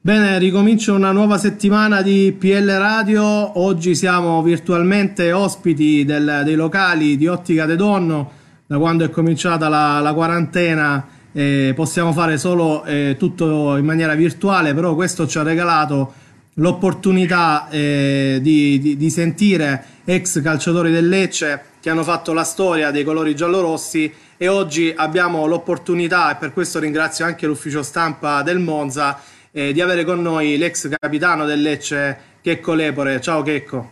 Bene, ricomincio una nuova settimana di PL Radio. Oggi siamo virtualmente ospiti del, dei locali di Ottica De Donno. Da quando è cominciata la, la quarantena eh, possiamo fare solo eh, tutto in maniera virtuale, però questo ci ha regalato l'opportunità eh, di, di, di sentire ex calciatori del Lecce che hanno fatto la storia dei colori giallorossi e oggi abbiamo l'opportunità, e per questo ringrazio anche l'ufficio stampa del Monza, eh, di avere con noi l'ex capitano del Lecce, Checco Lepore. Ciao Checco.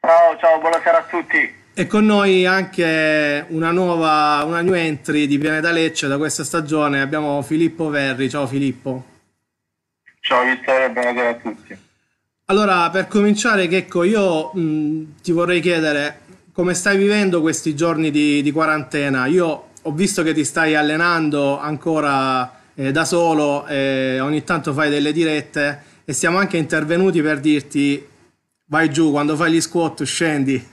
Ciao, ciao, buonasera a tutti. E con noi anche una nuova, una new entry di Pianeta Lecce da questa stagione. Abbiamo Filippo Verri. Ciao Filippo. Ciao Vittorio, buonasera a tutti. Allora, per cominciare, Checco, io mh, ti vorrei chiedere come stai vivendo questi giorni di, di quarantena. Io ho visto che ti stai allenando ancora eh, da solo, eh, ogni tanto fai delle dirette e siamo anche intervenuti per dirti vai giù, quando fai gli squat scendi.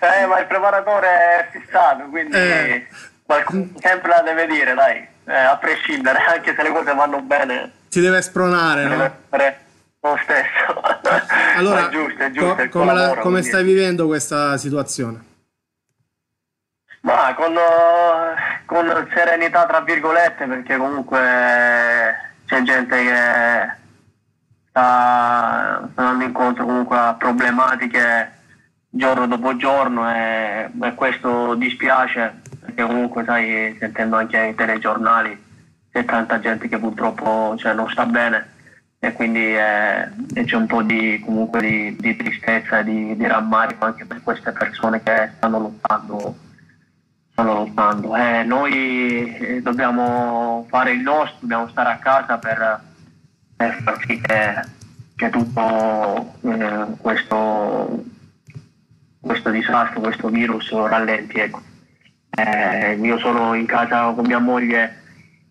eh, ma il preparatore è fissato, quindi eh. qualcuno sempre la deve dire, dai, eh, a prescindere, anche se le cose vanno bene. Ti deve spronare, no? Lo stesso. Allora, è giusto, è giusto, co come, la, come stai vivendo questa situazione? Ma con, uh, con, serenità, tra virgolette, perché comunque c'è gente che sta, andando incontro comunque a problematiche giorno dopo giorno e, e, questo dispiace perché comunque sai, sentendo anche i telegiornali c'è tanta gente che purtroppo cioè, non sta bene e quindi eh, c'è un po' di, comunque di, di tristezza e di, di rammarico anche per queste persone che stanno lottando. Eh, noi eh, dobbiamo fare il nostro, dobbiamo stare a casa per, per far sì che, che tutto eh, questo, questo, disastro, questo virus rallenti. Ecco. Eh, io sono in casa con mia moglie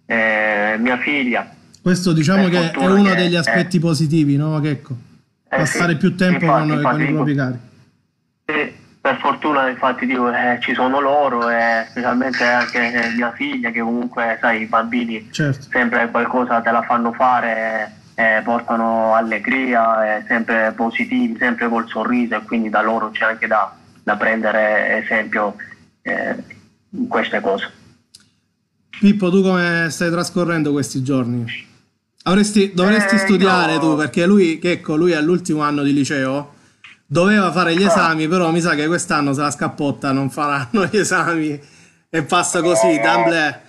e mia figlia. Questo diciamo che è uno che, degli aspetti positivi, no? Che ecco, passare sì, più tempo infatti, con, infatti, con i propri cari. Per fortuna infatti dico, eh, ci sono loro e specialmente anche mia figlia che comunque sai i bambini certo. sempre qualcosa te la fanno fare eh, portano allegria eh, sempre positivi sempre col sorriso e quindi da loro c'è anche da, da prendere esempio eh, in queste cose Pippo tu come stai trascorrendo questi giorni? Avresti, dovresti eh, studiare no. tu perché lui, che ecco, lui è all'ultimo anno di liceo doveva fare gli ah. esami, però mi sa che quest'anno se la scappotta non faranno gli esami e passa così, no, d'amblè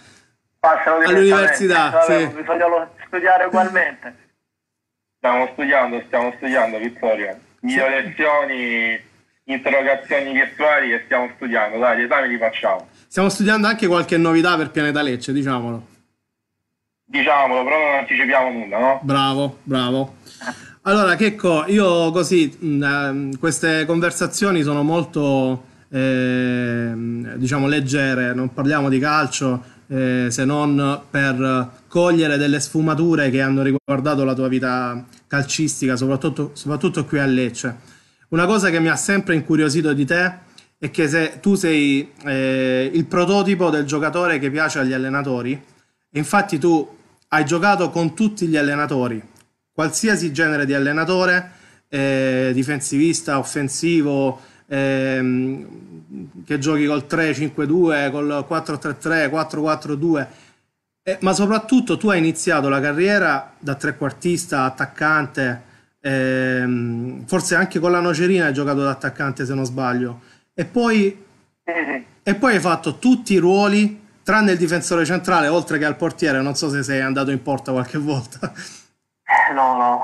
all'università. Vabbè, sì. Bisogna studiare ugualmente. Stiamo studiando, stiamo studiando, Vittorio. Video sì. lezioni, interrogazioni virtuali e stiamo studiando. Dai, gli esami li facciamo. Stiamo studiando anche qualche novità per Pianeta Lecce, diciamolo. Diciamolo, però non anticipiamo nulla, no? Bravo, bravo. Allora, Checco, io così, mh, ehm, queste conversazioni sono molto, eh, diciamo, leggere, non parliamo di calcio eh, se non per cogliere delle sfumature che hanno riguardato la tua vita calcistica, soprattutto, soprattutto qui a Lecce. Una cosa che mi ha sempre incuriosito di te è che se tu sei eh, il prototipo del giocatore che piace agli allenatori, infatti tu hai giocato con tutti gli allenatori, qualsiasi genere di allenatore, eh, difensivista, offensivo, ehm, che giochi col 3-5-2, col 4-3-3, 4-4-2, eh, ma soprattutto tu hai iniziato la carriera da trequartista, attaccante, ehm, forse anche con la Nocerina hai giocato da attaccante se non sbaglio, e poi, e poi hai fatto tutti i ruoli tranne il difensore centrale, oltre che al portiere, non so se sei andato in porta qualche volta. No, no.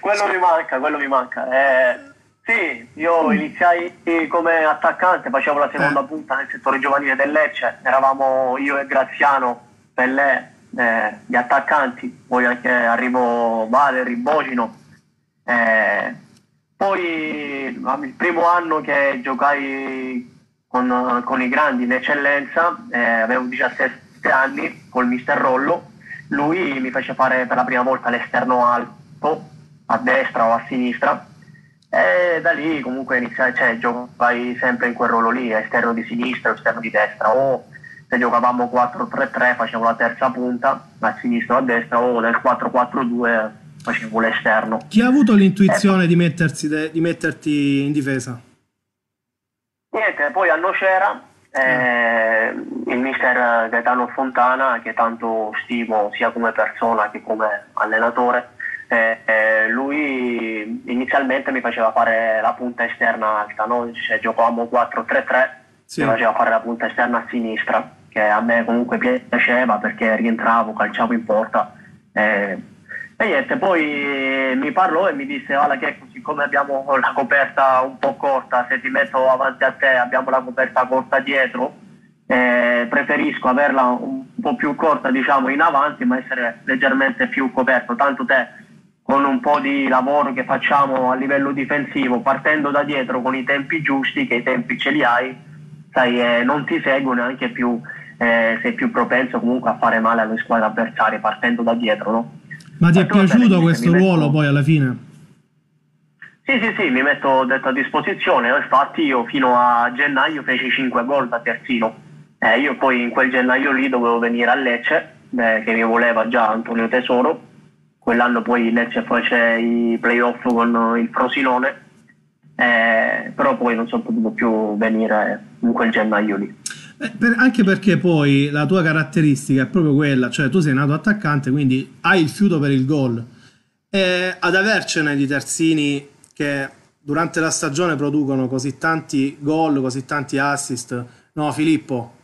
quello mi manca, quello mi manca. Eh, sì, io iniziai come attaccante, facevo la seconda eh. punta nel settore giovanile del Lecce, eravamo io e Graziano, Pellè, eh, gli attaccanti, poi anche arrivò Valeri, Bocino. Eh, poi il primo anno che giocai con, con i grandi in eccellenza, eh, avevo 17 anni col mister Rollo, lui mi fece fare per la prima volta l'esterno alto, a destra o a sinistra, e da lì comunque iniziai, cioè, giocai sempre in quel ruolo lì, esterno di sinistra o esterno di destra, o se giocavamo 4-3-3 facevo la terza punta, a sinistra o a destra, o nel 4-4-2 facevo l'esterno. Chi ha avuto l'intuizione eh, di, de, di, metterti in difesa? Niente, poi a Nocera eh, il mister Gaetano Fontana, che tanto stimo sia come persona che come allenatore, eh, eh, lui inizialmente mi faceva fare la punta esterna alta, no? cioè, giocavamo 4-3-3, sì. mi faceva fare la punta esterna a sinistra, che a me comunque piaceva perché rientravo, calciavo in porta. Eh, e niente, poi mi parlò e mi disse, guarda che siccome abbiamo la coperta un po' corta, se ti metto avanti a te abbiamo la coperta corta dietro, eh, preferisco averla un po' più corta diciamo in avanti ma essere leggermente più coperto, tanto te con un po' di lavoro che facciamo a livello difensivo, partendo da dietro con i tempi giusti, che i tempi ce li hai, sai, eh, non ti seguo neanche più, eh, sei più propenso comunque a fare male alle squadre avversarie partendo da dietro, no? Ma ti è piaciuto questo ruolo poi alla fine? Sì, sì, sì, mi metto detto a disposizione, infatti io fino a gennaio feci 5 gol da terzino, eh, io poi in quel gennaio lì dovevo venire a Lecce, eh, che mi voleva già Antonio Tesoro, quell'anno poi Lecce fece i playoff con il Frosinone, eh, però poi non sono potuto più venire in quel gennaio lì. Eh, per, anche perché poi la tua caratteristica è proprio quella, cioè tu sei nato attaccante, quindi hai il fiuto per il gol. E ad avercene di terzini che durante la stagione producono così tanti gol, così tanti assist, no Filippo?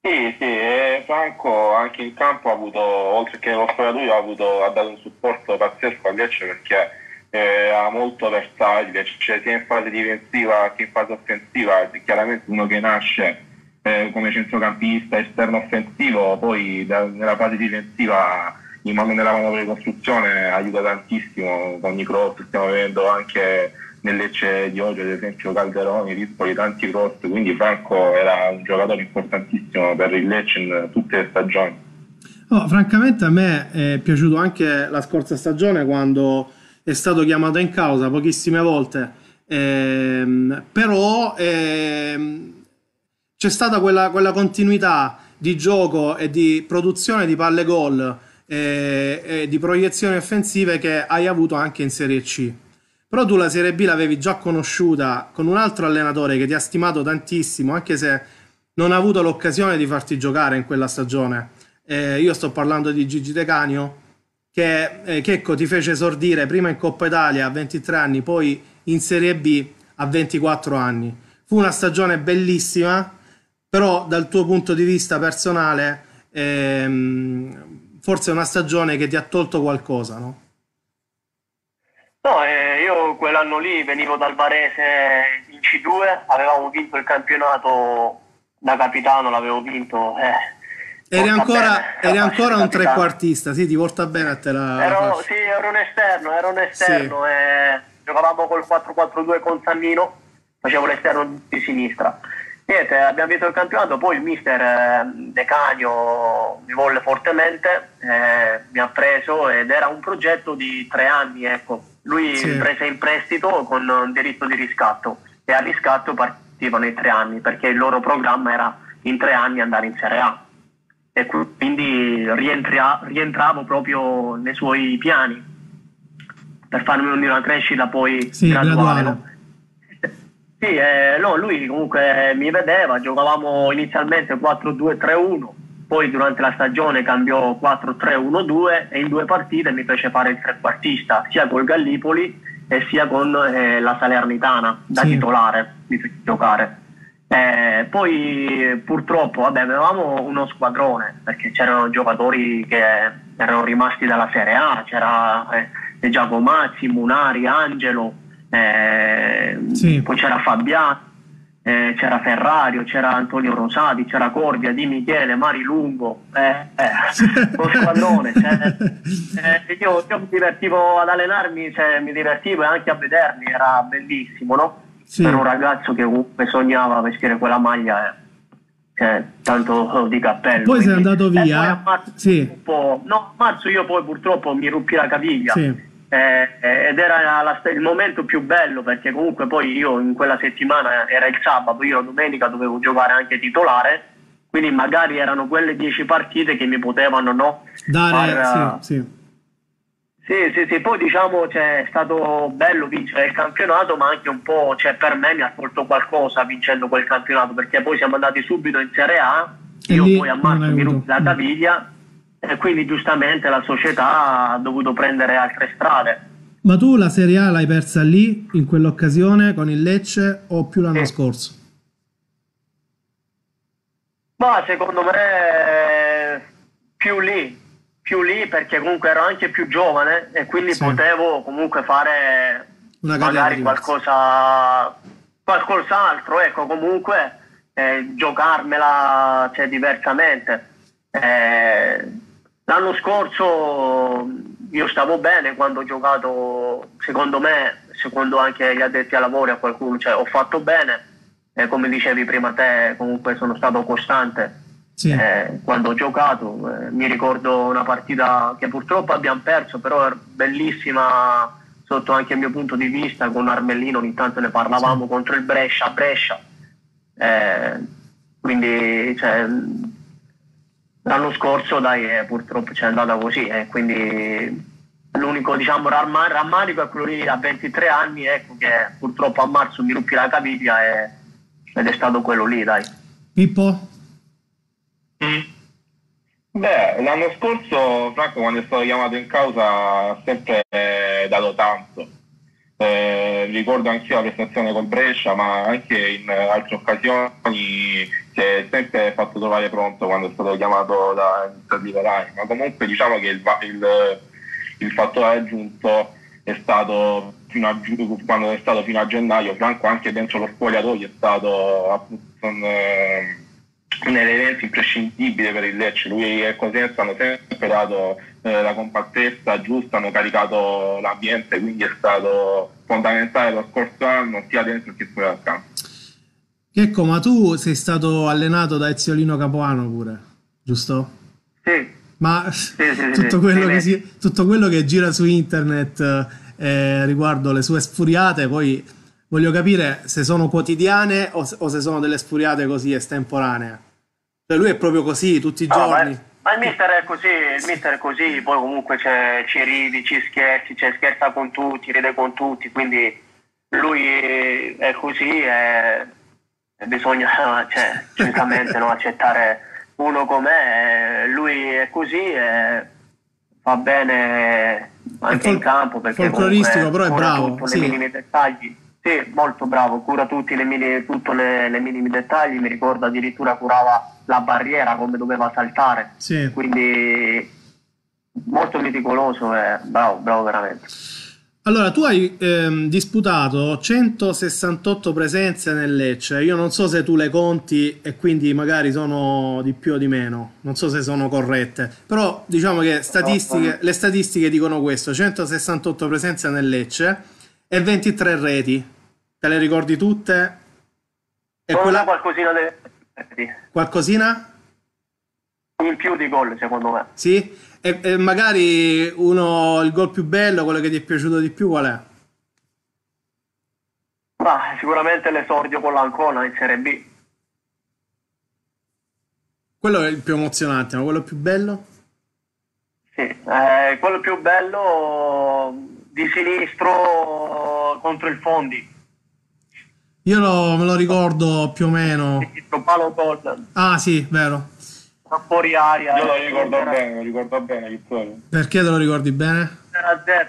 Sì, sì, e Franco anche in campo ha avuto, oltre che lo spogliatoio, ha, avuto, ha dato un supporto pazzesco a Lecce perché eh, ha molto versatile, cioè sia in fase difensiva che in fase offensiva, è chiaramente uno che nasce eh, come centrocampista esterno offensivo, poi da, nella fase difensiva in mano nella manovra di costruzione aiuta tantissimo con i cross, stiamo vedendo anche nel Lecce di oggi, ad esempio Calderoni, Rispoli, tanti cross, quindi Franco era un giocatore importantissimo per il Lecce in tutte le stagioni. Oh, francamente a me è piaciuto anche la scorsa stagione quando è stato chiamato in causa pochissime volte, ehm, però ehm, c'è stata quella, quella, continuità di gioco e di produzione di palle gol e, e di proiezioni offensive che hai avuto anche in Serie C. Però tu la Serie B l'avevi già conosciuta con un altro allenatore che ti ha stimato tantissimo, anche se non ha avuto l'occasione di farti giocare in quella stagione. Eh, io sto parlando di Gigi De Canio, che eh, Checco ti fece esordire prima in Coppa Italia a 23 anni, poi in Serie B a 24 anni. Fu una stagione bellissima, però dal tuo punto di vista personale, ehm, forse è una stagione che ti ha tolto qualcosa, no? No, eh, io quell'anno lì venivo dal Varese in C2, avevamo vinto il campionato da capitano, l'avevo vinto. Eh, eri ancora, eri ancora un trequartista, sì, ti porta bene a te la... Ero, sì, ero un esterno, ero un esterno. Sì. Eh, giocavamo col 4-4-2 con Sannino, facevo l'esterno di sinistra. Niente, abbiamo vinto il campionato, poi il mister eh, De Canio mi volle fortemente, eh, mi ha preso ed era un progetto di tre anni, ecco lui sì. prese in prestito con un diritto di riscatto e al riscatto partivano in tre anni perché il loro programma era in tre anni andare in Serie A e quindi rientra, rientravo proprio nei suoi piani per farmi una crescita poi sì, graduale. graduale. Sì, eh, no, lui comunque mi vedeva, giocavamo inizialmente 4-2-3-1 poi durante la stagione cambiò 4-3-1-2 e in due partite mi fece fare il trequartista sia col Gallipoli e sia con eh, la Salernitana da sì. titolare mi fece giocare eh, poi purtroppo vabbè, avevamo uno squadrone perché c'erano giocatori che erano rimasti dalla Serie A c'era eh, Giacomazzi, Munari, Angelo eh, sì. poi c'era Fabiano eh, c'era Ferrario, c'era Antonio Rosati, c'era Cordia, Di Michele, Mari Lungo, eh, eh, lo squadrone. Cioè, eh, io, io, mi divertivo ad allenarmi, cioè, mi divertivo e anche a vedermi, era bellissimo, no? Sì. Per un ragazzo che comunque sognava vestire quella maglia, eh, cioè, tanto di cappello. Poi sei andato via. a marzo, sì. no, marzo io poi purtroppo mi ruppi la caviglia. Sì eh, ed era la, il momento più bello perché comunque poi io in quella settimana era il sabato, io la domenica dovevo giocare anche titolare quindi magari erano quelle 10 partite che mi potevano no, dare far, sì, sì. Sì, sì, sì, poi diciamo cioè, è stato bello vincere il campionato, ma anche un po' cioè, per me mi ha tolto qualcosa vincendo quel campionato, perché poi siamo andati subito in Serie A, e io poi a marzo mi ruppi la caviglia e quindi giustamente la società ha dovuto prendere altre strade. Ma tu la Serie A l'hai persa lì, in quell'occasione, con il Lecce o più l'anno sì. scorso? Ma secondo me più lì, più lì perché comunque ero anche più giovane e quindi sì. potevo comunque fare Una magari qualcosa, qualcos'altro, ecco comunque eh, giocarmela cioè, diversamente. Eh, l'anno scorso io stavo bene quando ho giocato, secondo me, secondo anche gli addetti ai lavori a qualcuno, cioè, ho fatto bene e come dicevi prima te comunque sono stato costante sì. eh, quando ho giocato. Eh, mi ricordo una partita che purtroppo abbiamo perso, però era bellissima sotto anche il mio punto di vista, con Armellino ogni tanto ne parlavamo sì. contro il Brescia, Brescia. Eh, quindi cioè, l'anno scorso dai, eh, purtroppo c'è andata così e quindi l'unico diciamo, rammarico è quello lì a 23 anni ecco, che purtroppo a marzo mi ruppi la caviglia e, ed è stato quello lì dai. Pippo? Beh, l'anno scorso Franco quando è stato chiamato in causa ha sempre eh, dato tanto. Eh, ricordo anche la prestazione con Brescia, ma anche in altre occasioni si è sempre fatto trovare pronto quando è stato chiamato da iniziative Rai. Ma comunque diciamo che il, il, il fattore aggiunto è stato fino a, quando è stato fino a gennaio, Franco anche dentro lo spogliatoio è stato appunto un, un elemento imprescindibile per il Lecce, lui e Cosenza hanno sempre dato eh, la compattezza giusta, hanno caricato l'ambiente, quindi è stato fondamentale lo scorso anno sia dentro che fuori dal campo. Checco, ma tu sei stato allenato da Eziolino Capuano pure, giusto? Sì. Ma sì, sì, tutto, quello sì, si, tutto, quello che gira su internet eh, riguardo le sue sfuriate, poi voglio capire se sono quotidiane o, o se sono delle sfuriate così estemporanee. Cioè lui è proprio così tutti i no, giorni. Ma, ma, il mister è così, il mister è così, poi comunque ci ridi, ci scherzi, cioè, scherza con tutti, ride con tutti, quindi lui è così e bisogna cioè, giustamente no, accettare uno com'è, lui è così e fa bene anche in campo perché folcloristico però è bravo, sì. minimi dettagli sì, molto bravo, cura tutti le mini, tutti i minimi dettagli, mi ricordo addirittura curava la barriera come doveva saltare, sì. quindi molto meticoloso e bravo, bravo veramente. Allora, tu hai ehm, disputato 168 presenze nel Lecce, io non so se tu le conti e quindi magari sono di più o di meno, non so se sono corrette, però diciamo che statistiche, le statistiche dicono questo, 168 presenze nel Lecce e 23 reti. Te le ricordi tutte? E quella... qualcosina di... Qualcosina? In più di gol, secondo me. Sì? E, e, magari uno, il gol più bello, quello che ti è piaciuto di più, qual è? Ah, sicuramente l'esordio con l'Ancona in Serie B. Quello è il più emozionante, ma quello più bello? Sì, eh, quello più bello di sinistro contro il Fondi. Io lo, me lo ricordo più o meno. Palo gol. Ah sì, vero. Fuori aria. Io lo ricordo era... bene, lo ricordo bene Vittorio. Perché te lo ricordi bene? Era zero.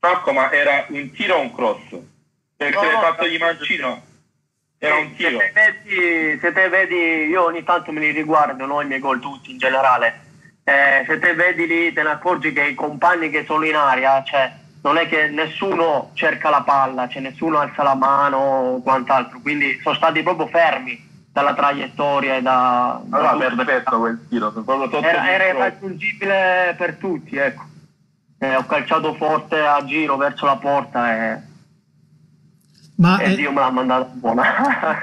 Marco, ma era un tiro o un cross? Perché no, l'hai fatto di mancino? Era un tiro. Se te, vedi, se te vedi, io ogni tanto me li riguardo, no, i miei gol tutti in generale eh, se te vedi lì te ne accorgi che i compagni che sono in aria, cioè, non è che nessuno cerca la palla, cioè nessuno alza la mano o quant'altro, quindi sono stati proprio fermi dalla traiettoria e da... Allora, da perfetto quel tiro, era, era irraggiungibile per tutti, ecco. Eh, ho calciato forte a giro verso la porta e... Ma e è... Dio me l'ha mandato buona.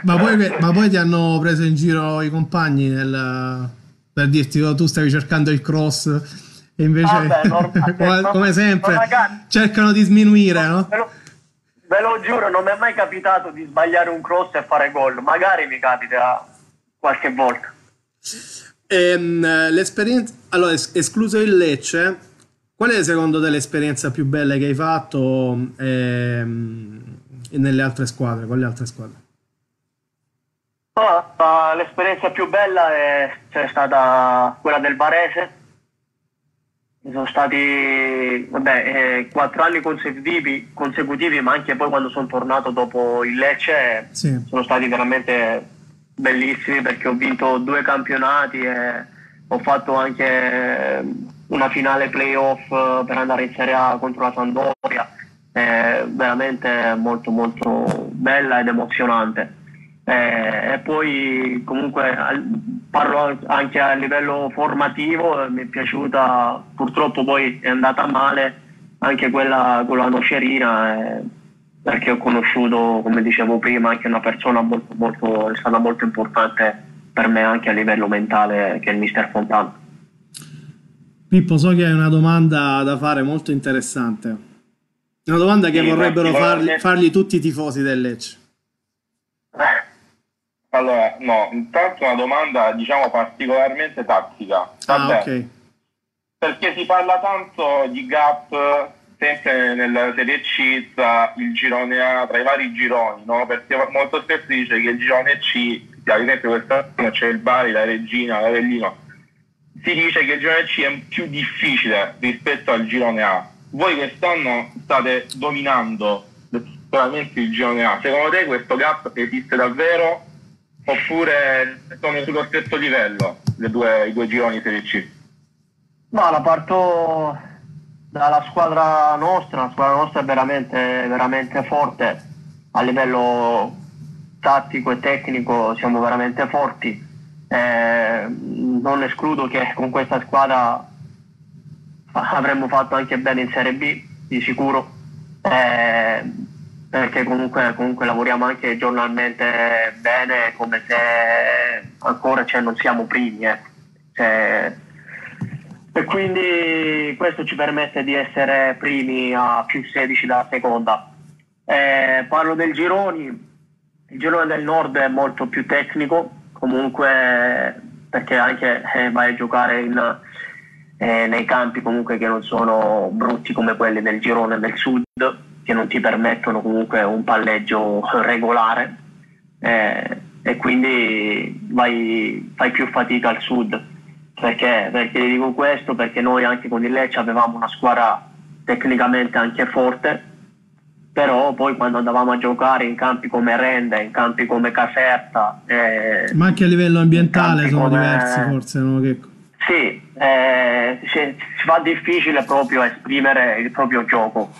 ma, poi, ma poi ti hanno preso in giro i compagni nel per dirti oh, tu stavi cercando il cross e invece Vabbè, normale, come, sempre cercano di sminuire no? ve, lo, ve lo giuro non mi è mai capitato di sbagliare un cross e fare gol magari mi capita qualche volta. Ehm, l'esperienza, allora, es- escluso il Lecce, qual è secondo te l'esperienza più bella che hai fatto ehm, nelle altre squadre, con le altre squadre? Oh, l'esperienza più bella è, è stata quella del Varese. Sono stati vabbè, eh, quattro anni consecutivi, consecutivi, ma anche poi quando sono tornato dopo il Lecce Sì. sono stati veramente bellissimi perché ho vinto due campionati e ho fatto anche una finale playoff per andare in Serie A contro la Sampdoria. È veramente molto molto bella ed emozionante. Eh, e poi comunque al- parlo anche a livello formativo, eh, mi è piaciuta, purtroppo poi è andata male anche quella con la nocerina, eh, perché ho conosciuto, come dicevo prima, anche una persona molto, molto, è stata molto importante per me anche a livello mentale, che è il mister Fontana. Pippo, so che hai una domanda da fare molto interessante. Una domanda che Sì, vorrebbero fargli, particolarmente- fargli tutti i tifosi del Lecce. Allora, no, intanto una domanda diciamo particolarmente tattica. Ah, Vabbè, ok. Perché si parla tanto di gap sempre nella Serie C tra il girone A, tra i vari gironi, no? Perché molto spesso si dice che il girone C, ad esempio quest'anno c'è il Bari, la Regina, l'Avellino, si dice che il girone C è più difficile rispetto al girone A. Voi quest'anno state dominando il girone A. Secondo te questo gap esiste davvero oppure sono sullo stesso livello le due- i due gironi Serie C? Ma la parto dalla squadra nostra, la squadra nostra è veramente, veramente forte a livello tattico e tecnico siamo veramente forti. Eh, non escludo che con questa squadra avremmo fatto anche bene in Serie B, di sicuro, eh, perché comunque, comunque lavoriamo anche giornalmente bene, come se ancora cioè, non siamo primi. ecco. Cioè, e quindi questo ci permette di essere primi a più 16 dalla seconda. Eh, parlo del gironi, il girone del nord è molto più tecnico, comunque perché anche eh, vai a giocare in, eh, nei campi comunque che non sono brutti come quelli del girone del sud, che non ti permettono comunque un palleggio regolare eh, e quindi vai, fai più fatica al sud. Perché? Perché ti dico questo? Perché noi anche con il Lecce avevamo una squadra tecnicamente anche forte, però poi quando andavamo a giocare in campi come Rende, in campi come Caserta, eh, Ma anche a livello ambientale sono come- diversi, forse, no? Che- sì, eh, si, si fa difficile proprio esprimere il proprio gioco.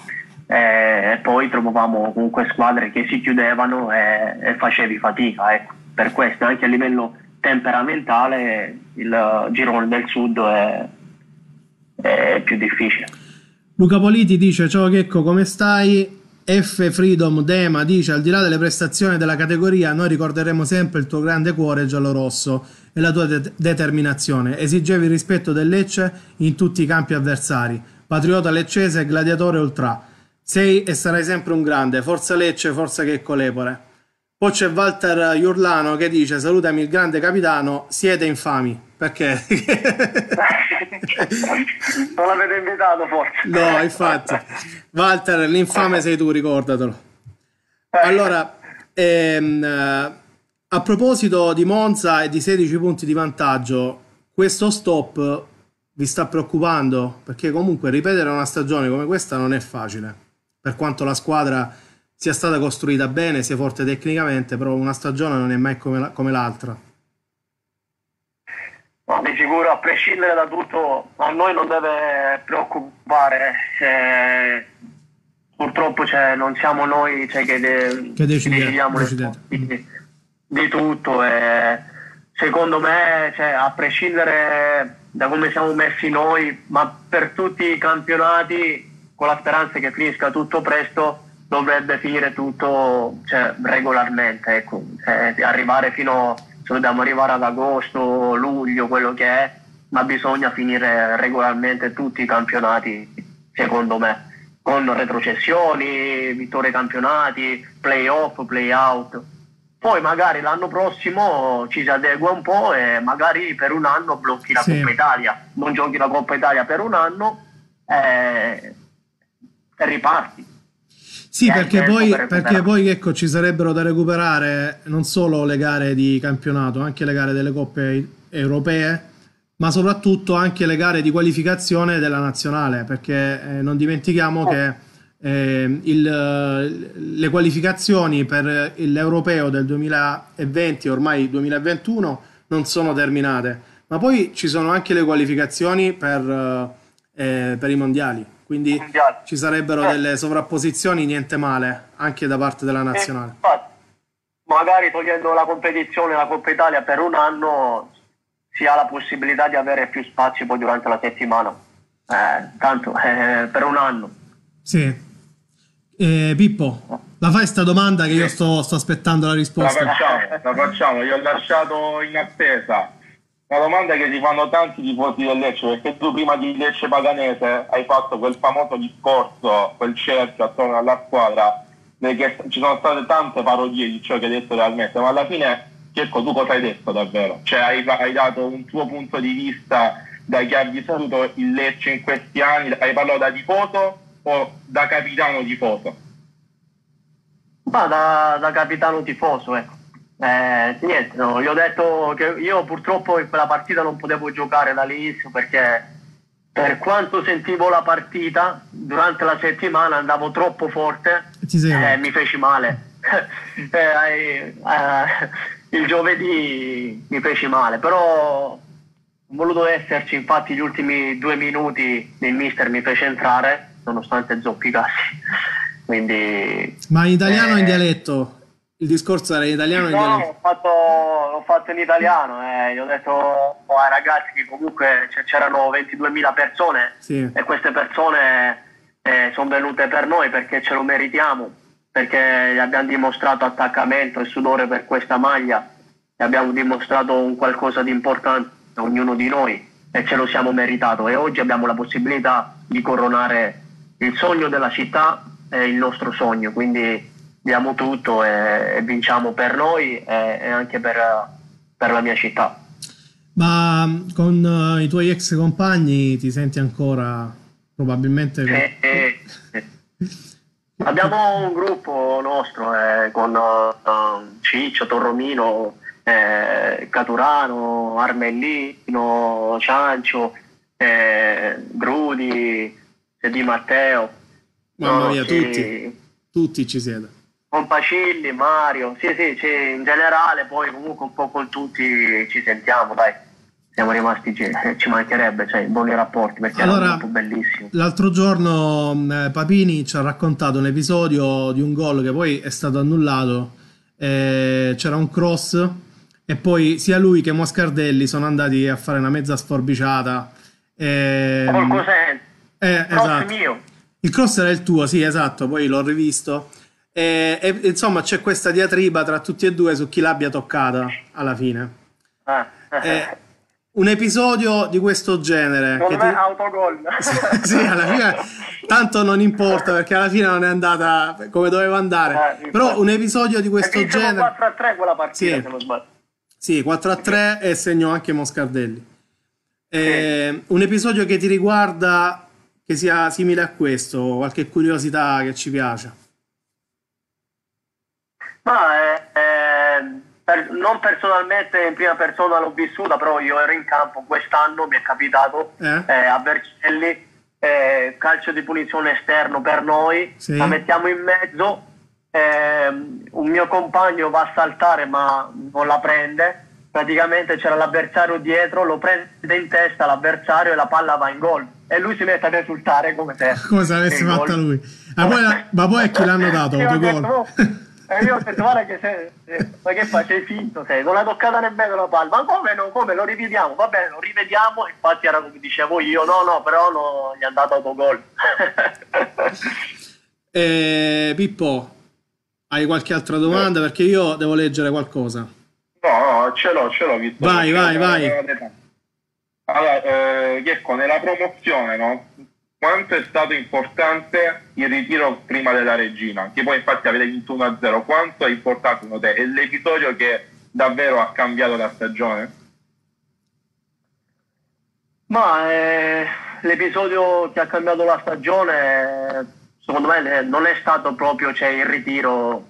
Eh, e poi trovavamo comunque squadre che si chiudevano e, e facevi fatica. Ecco. Per questo anche a livello temperamentale il girone del sud è, è più difficile. Luca Politi dice: Ciao Checco, come stai? F Freedom Dema dice: Al di là delle prestazioni della categoria, noi ricorderemo sempre il tuo grande cuore giallorosso e la tua de- determinazione. Esigevi il rispetto del Lecce in tutti i campi avversari. Patriota leccese e gladiatore ultra. Sei e sarai sempre un grande. Forza Lecce, forza Checco Lepore. Poi c'è Walter Iurlano che dice: Salutami il grande capitano, siete infami. Perché? non l'avete invitato forse? No, infatti. Walter, l'infame sei tu, ricordatelo. Allora, ehm, eh, a proposito di Monza e di 16 punti di vantaggio, questo stop vi sta preoccupando? Perché comunque ripetere una stagione come questa non è facile. Per quanto la squadra sia stata costruita bene, sia forte tecnicamente, però una stagione non è mai come, la- come l'altra. No, di sicuro, a prescindere da tutto, a noi non deve preoccupare. eh, purtroppo cioè, non siamo noi cioè, che, de- Che decidiamo di, di tutto. e secondo me, cioè, a prescindere da come siamo messi noi, ma per tutti i campionati, con la speranza che finisca tutto presto, dovrebbe finire tutto cioè, regolarmente. Ecco. Cioè, arrivare fino se dobbiamo arrivare ad agosto, luglio, quello che è, ma bisogna finire regolarmente tutti i campionati, secondo me, con retrocessioni, vittorie campionati, playoff, playout. poi magari l'anno prossimo ci si adegua un po' e magari per un anno blocchi la Sì. Coppa Italia, non giochi la Coppa Italia per un anno e, e riparti. Sì, Eh, perché poi, per perché poi ecco, ci sarebbero da recuperare non solo le gare di campionato, anche le gare delle coppe europee, ma soprattutto anche le gare di qualificazione della nazionale, perché eh, non dimentichiamo che eh, il- le qualificazioni per l'europeo del 2020, ormai 2021, non sono terminate, ma poi ci sono anche le qualificazioni per, eh, per i mondiali. Quindi ci sarebbero Eh. delle sovrapposizioni, niente male, anche da parte della E, nazionale. infatti, magari togliendo la competizione la Coppa Italia per un anno si ha la possibilità di avere più spazi poi durante la settimana. Eh, tanto eh, per un anno. Sì. Eh, Pippo, la fai sta domanda che io sto, sto aspettando la La risposta. facciamo, la facciamo, io ho lasciato in attesa. Una domanda che si fanno tanti tifosi del Lecce, perché tu prima di Lecce Paganese hai fatto quel famoso discorso, quel cerchio attorno alla squadra, perché ci sono state tante parodie di ciò che hai detto realmente, ma alla fine, Checco, tu cosa hai detto davvero? Cioè hai, hai dato un tuo punto di vista da chi ha vissuto il Lecce in questi anni, hai parlato da tifoso o da capitano tifoso? Ma da, da capitano tifoso, ecco. Eh, niente, no, gli ho detto che io purtroppo in quella partita non potevo giocare dall'inizio perché per quanto sentivo la partita durante la settimana andavo troppo forte e mi feci male. Eh, eh, il giovedì mi feci male, però ho voluto esserci, infatti gli ultimi due minuti il mister mi fece entrare nonostante zoppicassi. Quindi Ma in italiano o in Eh. dialetto? Il discorso era in italiano No, dialetto? l'ho fatto, l'ho fatto in italiano, eh. gli ho detto oh, ai ragazzi che comunque c'erano 22.000 persone Sì. e queste persone sono venute per noi perché ce lo meritiamo, perché gli abbiamo dimostrato attaccamento e sudore per questa maglia e abbiamo dimostrato un qualcosa di importante a ognuno di noi e ce lo siamo meritato e oggi abbiamo la possibilità di coronare il sogno della città e il nostro sogno, quindi diamo tutto e, e vinciamo per noi e, e anche per, per la mia città. Ma mh, con eh, i tuoi ex compagni ti senti ancora probabilmente... con- E- e- e- abbiamo un gruppo nostro eh, con uh, Ciccio, Torromino, eh, Caturano, Armellino, Ciancio, eh, Grudi, Di Matteo. Mamma No, mia, sì, tutti, tutti ci siete. Con Pacilli, Mario, sì sì, sì, in generale poi comunque un po' con tutti ci sentiamo, dai. Siamo rimasti, ci, ci mancherebbe, cioè, buoni rapporti perché Allora- era un gruppo bellissimo. L'altro giorno mh, Papini ci ha raccontato un episodio di un gol che poi è stato annullato. Eh, c'era un cross e poi sia lui che Moscardelli sono andati a fare una mezza sforbiciata. Eh, Col cos'è? eh, esatto. Il cross era il tuo, sì, esatto, poi l'ho rivisto. E, e, insomma c'è questa diatriba tra tutti e due su chi l'abbia toccata alla fine. Eh, Eh, un episodio di questo genere. Secondo me ti- autogol. sì, alla fine tanto non importa perché alla fine non è andata come doveva andare. Eh. Però un episodio di questo Perché siamo genere, 4 a 3 quella partita, Sì. se non sbaglio. sì, 4 a 3 e segnò anche Moscardelli. Eh, Un episodio che ti riguarda che sia simile a questo, qualche curiosità che ci piace. Ma eh, eh, per- non personalmente in prima persona l'ho vissuta, però io ero in campo quest'anno, mi è capitato Eh? eh, a Vercelli, eh, calcio di punizione esterno per noi, Sì. la mettiamo in mezzo, ehm, un mio compagno va a saltare ma non la prende, praticamente c'era l'avversario dietro, lo prende in testa l'avversario e la palla va in gol e lui si mette ad esultare come se Come se gol. fatta lui. Ma poi, ma poi a chi l'hanno dato? Io E io ho detto, guarda che sei, eh, ma che fai, sei finto, sei, non l'ha toccata nemmeno la palla, ma come no, come, lo rivediamo, va bene, lo rivediamo, infatti era come dicevo io, no, no, però no, gli è andato autogol. Eh, Pippo, hai qualche altra domanda? Perché io devo leggere qualcosa. No, no, ce l'ho, ce l'ho visto. Vai, vai, vai. Allora, eh, Checco, nella promozione, no? Quanto è stato importante il ritiro prima della regina, che poi infatti avete vinto 1-0, quanto è importante secondo te? È l'episodio che davvero ha cambiato la stagione? Ma eh, l'episodio che ha cambiato la stagione, secondo me, non è stato proprio cioè, il ritiro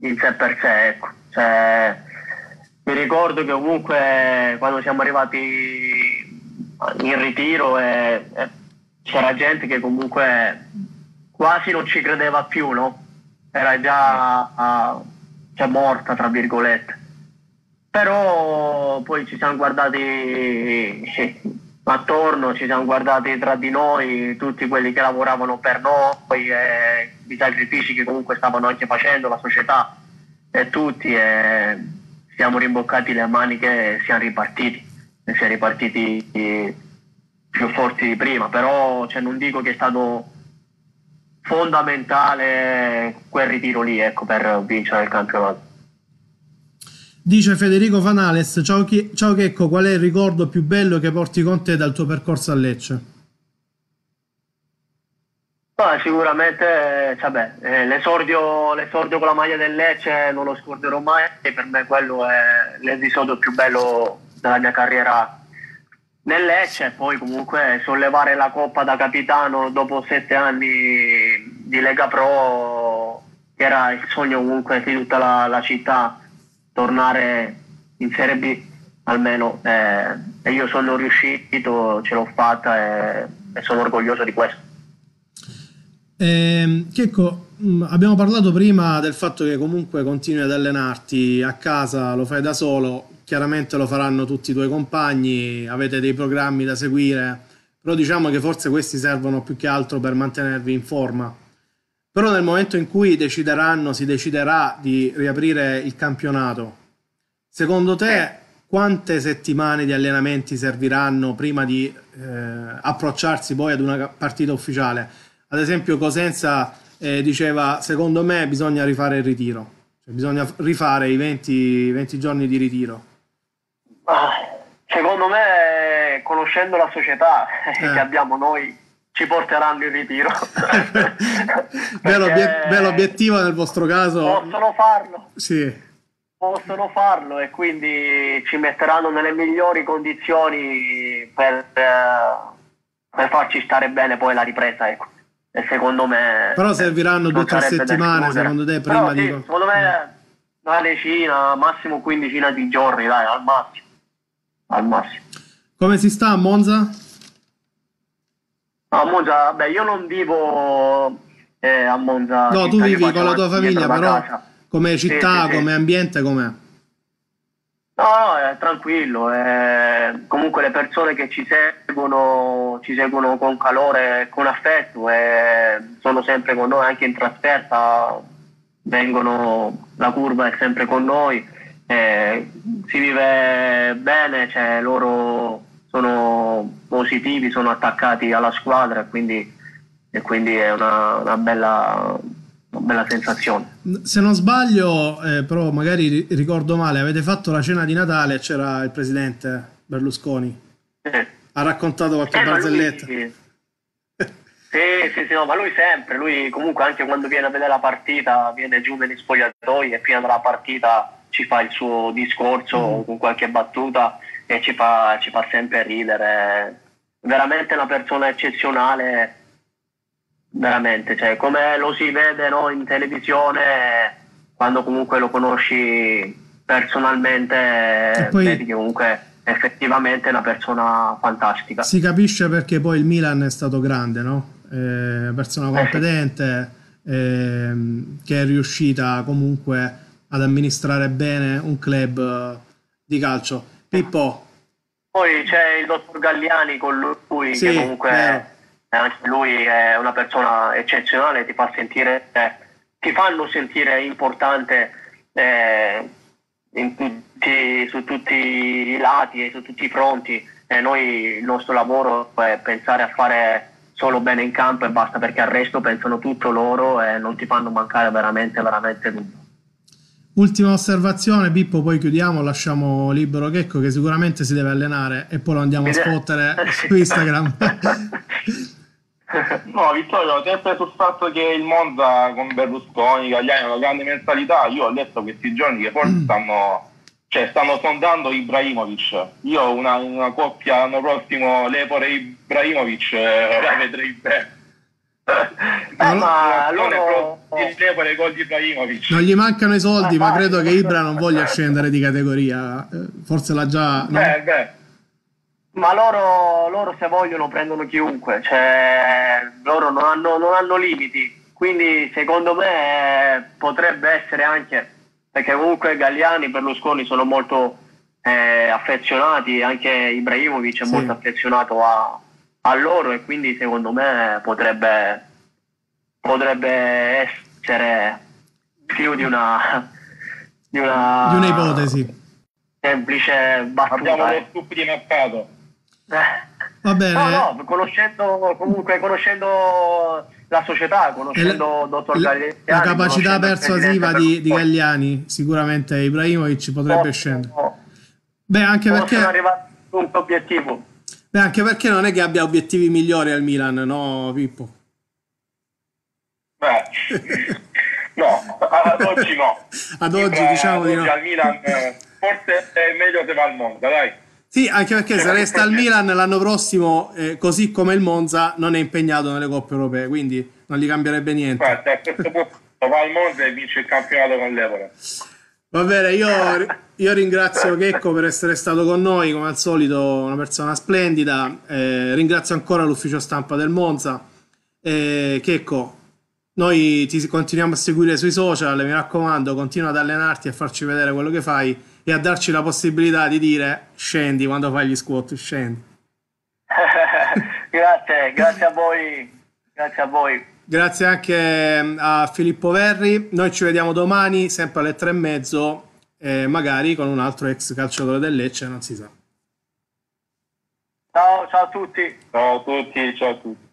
in sé per sé. Ecco. Cioè, mi ricordo che comunque quando siamo arrivati in ritiro e, e c'era gente che comunque quasi non ci credeva più, no? Era già uh, cioè morta, tra virgolette. Però poi ci siamo guardati attorno, ci siamo guardati tra di noi, tutti quelli che lavoravano per noi, e i sacrifici che comunque stavano anche facendo, la società e tutti, e siamo rimboccati le maniche e siamo ripartiti, e siamo ripartiti più forti di prima, però cioè, non dico che è stato fondamentale quel ritiro lì ecco, per vincere il campionato. Dice Federico Fanales, ciao, Chi- ciao Checco, qual è il ricordo più bello che porti con te dal tuo percorso a Lecce? Ah, sicuramente vabbè, eh, l'esordio, l'esordio, con la maglia del Lecce non lo scorderò mai, per me quello è l'episodio più bello della mia carriera nel Lecce, poi comunque sollevare la coppa da capitano dopo sette anni di Lega Pro, che era il sogno comunque di tutta la, la città, tornare in Serie B almeno, eh, e io sono riuscito, ce l'ho fatta e, e sono orgoglioso di questo. Eh, Checco, mm, abbiamo parlato prima del fatto che comunque continui ad allenarti a casa, lo fai da solo, chiaramente lo faranno tutti i tuoi compagni, avete dei programmi da seguire, però diciamo che forse questi servono più che altro per mantenervi in forma. Però nel momento in cui decideranno, si deciderà di riaprire il campionato, secondo te quante settimane di allenamenti serviranno prima di eh, approcciarsi poi ad una partita ufficiale? Ad esempio Cosenza eh, diceva, secondo me bisogna rifare il ritiro, cioè bisogna rifare i 20, 20 giorni di ritiro. Secondo me, conoscendo la società eh. che abbiamo noi, ci porteranno in ritiro. Beh, l'obiettivo nel vostro caso. Possono farlo. Sì. Possono farlo e quindi ci metteranno nelle migliori condizioni per, eh, per farci stare bene poi la ripresa. Ecco. E secondo me. Però serviranno due o tre settimane, secondo te, prima Però, di. Sì, secondo me una decina, massimo quindicina di giorni, dai, al massimo al massimo. Come si sta a Monza? A Monza, beh, io non vivo eh, a Monza. No, tu vivi con la tua famiglia, però come città, sì, sì, come ambiente, com'è? No, è tranquillo. È... Comunque le persone che ci seguono ci seguono con calore e con affetto e sono sempre con noi anche in trasferta. Vengono, la curva è sempre con noi eh, si vive bene, cioè loro sono positivi, sono attaccati alla squadra quindi, e quindi è una, una, bella, bella, sensazione. Se non sbaglio, eh, però magari ricordo male, avete fatto la cena di Natale e c'era il presidente Berlusconi. Sì. Ha raccontato qualche eh, barzelletta. Lui, sì, sì, sì, no, ma lui sempre, lui comunque anche quando viene a vedere la partita, viene giù negli spogliatoi e prima della partita ci fa il suo discorso mm. con qualche battuta e ci fa, ci fa sempre ridere. Veramente una persona eccezionale, veramente, cioè, come lo si vede no, in televisione, quando comunque lo conosci personalmente, poi... vedi che comunque effettivamente è una persona fantastica. Si capisce perché poi il Milan è stato grande, no? Una persona competente, eh, che è riuscita comunque ad amministrare bene un club eh, di calcio. Pippo. Poi c'è il dottor Galliani con lui, sì, che comunque è, anche lui è una persona eccezionale, ti fa sentire, eh, ti fanno sentire importante eh, tutti, su tutti i lati e su tutti i fronti. E noi il nostro lavoro è pensare a fare solo bene in campo e basta perché al resto pensano tutto loro e non ti fanno mancare veramente, veramente nulla. Ultima osservazione, Pippo, poi chiudiamo, lasciamo libero Checco che sicuramente si deve allenare e poi lo andiamo a spottere su Instagram. No, Vittorio, sempre sul fatto che il Monza con Berlusconi, Gagliani, ha una grande mentalità, io ho letto questi giorni che forse stanno, cioè, stanno sondando Ibrahimovic. Io ho una, una coppia l'anno prossimo, Lepore Ibrahimovic, eh, la vedrei bene. Eh, ma loro... Il Lepore gol di Ibrahimovic. Non gli mancano i soldi, ma credo che Ibra non voglia scendere di categoria. Eh, Forse l'ha già... no? Beh, beh. Ma loro, loro se vogliono prendono chiunque, cioè loro non hanno, non hanno limiti, quindi secondo me potrebbe essere anche, perché comunque Galliani e Berlusconi sono molto eh, affezionati, anche Ibrahimovic è Sì. molto affezionato a, a loro e quindi secondo me potrebbe, potrebbe essere più di una, di una, Di un'ipotesi. semplice battuta. Abbiamo eh. lo scoop di mercato. Va bene. No, no, conoscendo comunque conoscendo la società, conoscendo la, dottor Galliani, la capacità persuasiva di, di Gagliani, sicuramente Ibrahimovic potrebbe possono- scendere. Beh, anche perché, arrivare a un obiettivo. beh, anche perché non è che abbia obiettivi migliori al Milan, no, Pippo? Beh, no, ad oggi no. Ad oggi Sembra- diciamo di ad oggi no. al Milan eh, forse è meglio se va al Monza, dai. Sì, anche perché se resta al Milan l'anno prossimo, eh, così come il Monza, non è impegnato nelle coppe europee, quindi non gli cambierebbe niente. Guarda, a questo punto va al Monza e vince il campionato con l'Evora. Va bene, io, io ringrazio Checco per essere stato con noi, come al solito una persona splendida. Eh, ringrazio ancora l'ufficio stampa del Monza. Eh, Checco, noi ti continuiamo a seguire sui social, mi raccomando, continua ad allenarti e a farci vedere quello che fai e a darci la possibilità di dire scendi quando fai gli squat, scendi. grazie, grazie a voi, grazie a voi. Grazie anche a Filippo Verri. Noi ci vediamo domani, sempre alle tre e mezzo, eh, magari con un altro ex calciatore del Lecce, non si sa. Ciao, ciao a tutti. Ciao a tutti, ciao a tutti.